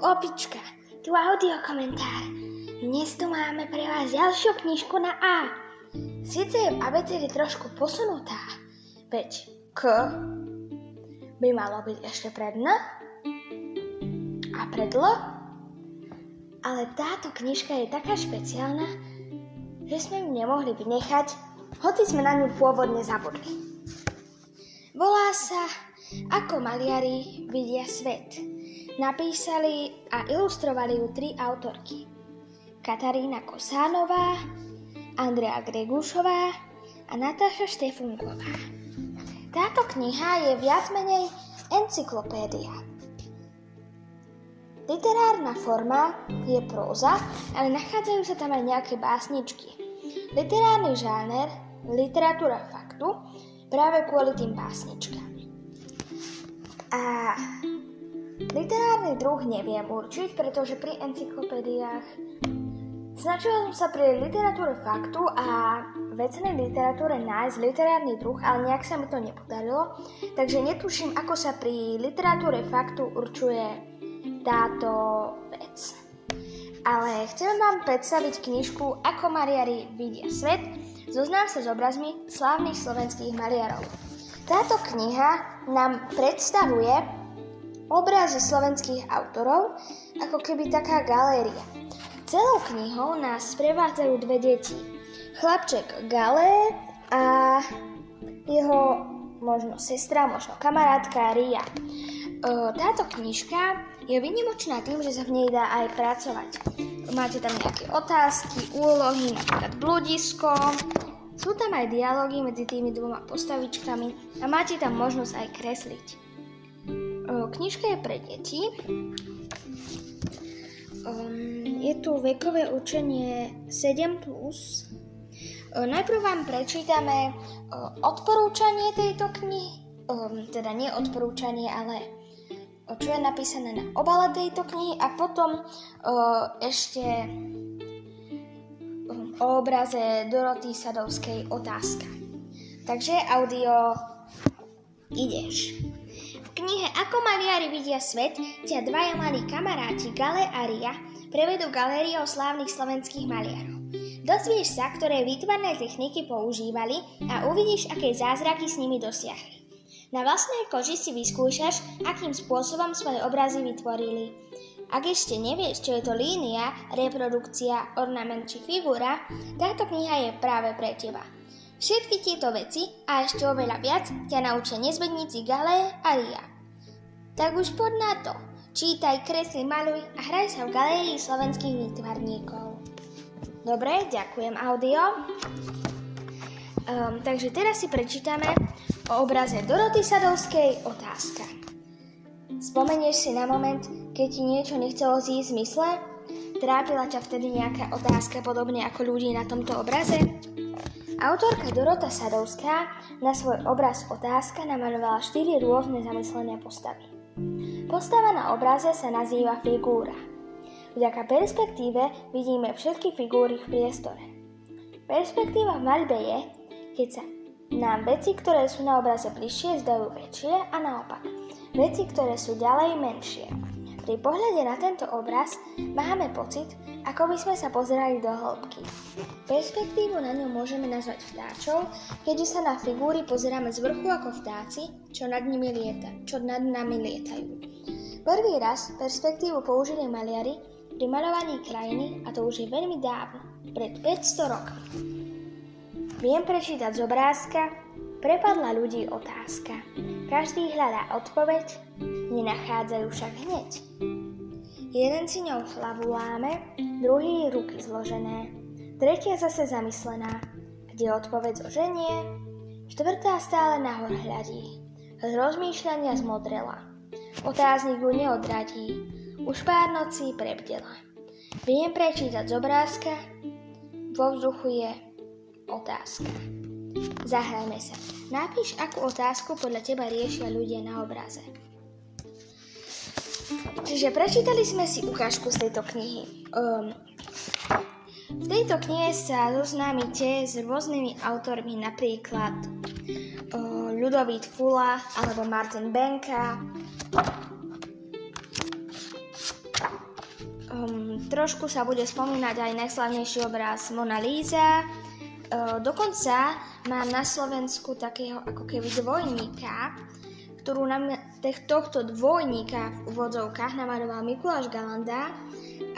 opička, tu audio komentár. Dnes tu máme pre vás ďalšiu knižku na A. Sice je v abecede trošku posunutá, veď K by malo byť ešte pred N a pred L, ale táto knižka je taká špeciálna, že sme ju nemohli vynechať, hoci sme na ňu pôvodne zabudli. Volá sa Ako maliari vidia svet Napísali a ilustrovali ju tri autorky. Katarína Kosánová, Andrea Gregušová a Natáša Štefunková. Táto kniha je viac menej encyklopédia. Literárna forma je próza, ale nachádzajú sa tam aj nejaké básničky. Literárny žáner, literatúra faktu, práve kvôli tým básničkám. A Literárny druh neviem určiť, pretože pri encyklopédiách snažila som sa pri literatúre faktu a vecnej literatúre nájsť literárny druh, ale nejak sa mi to nepodarilo, takže netuším, ako sa pri literatúre faktu určuje táto vec. Ale chcem vám predstaviť knižku Ako mariari vidia svet, zoznám sa s obrazmi slávnych slovenských maliarov. Táto kniha nám predstavuje obrazy slovenských autorov, ako keby taká galéria. Celou knihou nás sprevádzajú dve deti. Chlapček Galé a jeho možno sestra, možno kamarátka Ria. Táto knižka je vynimočná tým, že sa v nej dá aj pracovať. Máte tam nejaké otázky, úlohy, napríklad bludisko, sú tam aj dialógy medzi tými dvoma postavičkami a máte tam možnosť aj kresliť. Knižka je pre deti. Um, je tu vekové učenie 7+. Plus. Najprv vám prečítame odporúčanie tejto knihy, teda nie odporúčanie, ale čo je napísané na obale tejto knihy a potom ešte o obraze Doroty Sadovskej otázka. Takže audio ideš knihe Ako maliari vidia svet ťa dvaja malí kamaráti Gale a Ria prevedú galériou slávnych slovenských maliarov. Dozvieš sa, ktoré výtvarné techniky používali a uvidíš, aké zázraky s nimi dosiahli. Na vlastnej koži si vyskúšaš, akým spôsobom svoje obrazy vytvorili. Ak ešte nevieš, čo je to línia, reprodukcia, ornament či figúra, táto kniha je práve pre teba. Všetky tieto veci a ešte oveľa viac ťa naučia nezvedníci Galé a Ria. Tak už poď na to. Čítaj, kresli, maluj a hraj sa v galérii slovenských výtvarníkov. Dobre, ďakujem audio. Um, takže teraz si prečítame o obraze Doroty Sadovskej otázka. Spomenieš si na moment, keď ti niečo nechcelo zísť zmysle? Trápila ťa vtedy nejaká otázka podobne ako ľudí na tomto obraze? Autorka Dorota Sadovská na svoj obraz Otázka namalovala štyri rôzne zamyslené postavy. Postava na obraze sa nazýva figúra. Vďaka perspektíve vidíme všetky figúry v priestore. Perspektíva v maľbe je, keď sa nám veci, ktoré sú na obraze bližšie, zdajú väčšie a naopak. Veci, ktoré sú ďalej menšie. Pri pohľade na tento obraz máme pocit, ako by sme sa pozerali do hĺbky. Perspektívu na ňu môžeme nazvať vtáčov, keďže sa na figúry pozeráme z vrchu ako vtáci, čo nad, nimi lieta, čo nad nami lietajú. Prvý raz perspektívu použili maliari pri malovaní krajiny a to už je veľmi dávno, pred 500 rokmi. Viem prečítať z obrázka, prepadla ľudí otázka. Každý hľadá odpoveď, nenachádzajú však hneď. Jeden si ňou hlavu láme, druhý ruky zložené, tretia zase zamyslená, kde odpoveď oženie, štvrtá stále nahor hľadí, z rozmýšľania zmodrela. Otáznik ju neodradí, už pár nocí prebdela. Viem prečítať z obrázka, vo vzduchu je otázka. Zahrajme sa. Napíš, akú otázku podľa teba riešia ľudia na obraze. Čiže prečítali sme si ukážku z tejto knihy. Um, v tejto knihe sa zoznámite s rôznymi autormi, napríklad uh, Ľudovít Fula alebo Martin Benka. Um, trošku sa bude spomínať aj najslavnejší obraz Mona Lisa. Uh, dokonca mám na Slovensku takého ako keby dvojníka, ktorú nám tohto dvojníka v úvodzovkách namaroval Mikuláš Galanda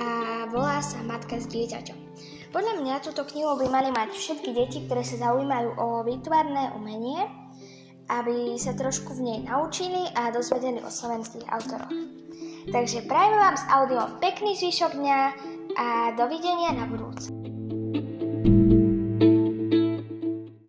a volá sa Matka s dieťaťom. Podľa mňa túto knihu by mali mať všetky deti, ktoré sa zaujímajú o výtvarné umenie, aby sa trošku v nej naučili a dozvedeli o slovenských autoroch. Takže prajem vám s audiom pekný zvyšok dňa a dovidenia na budúce.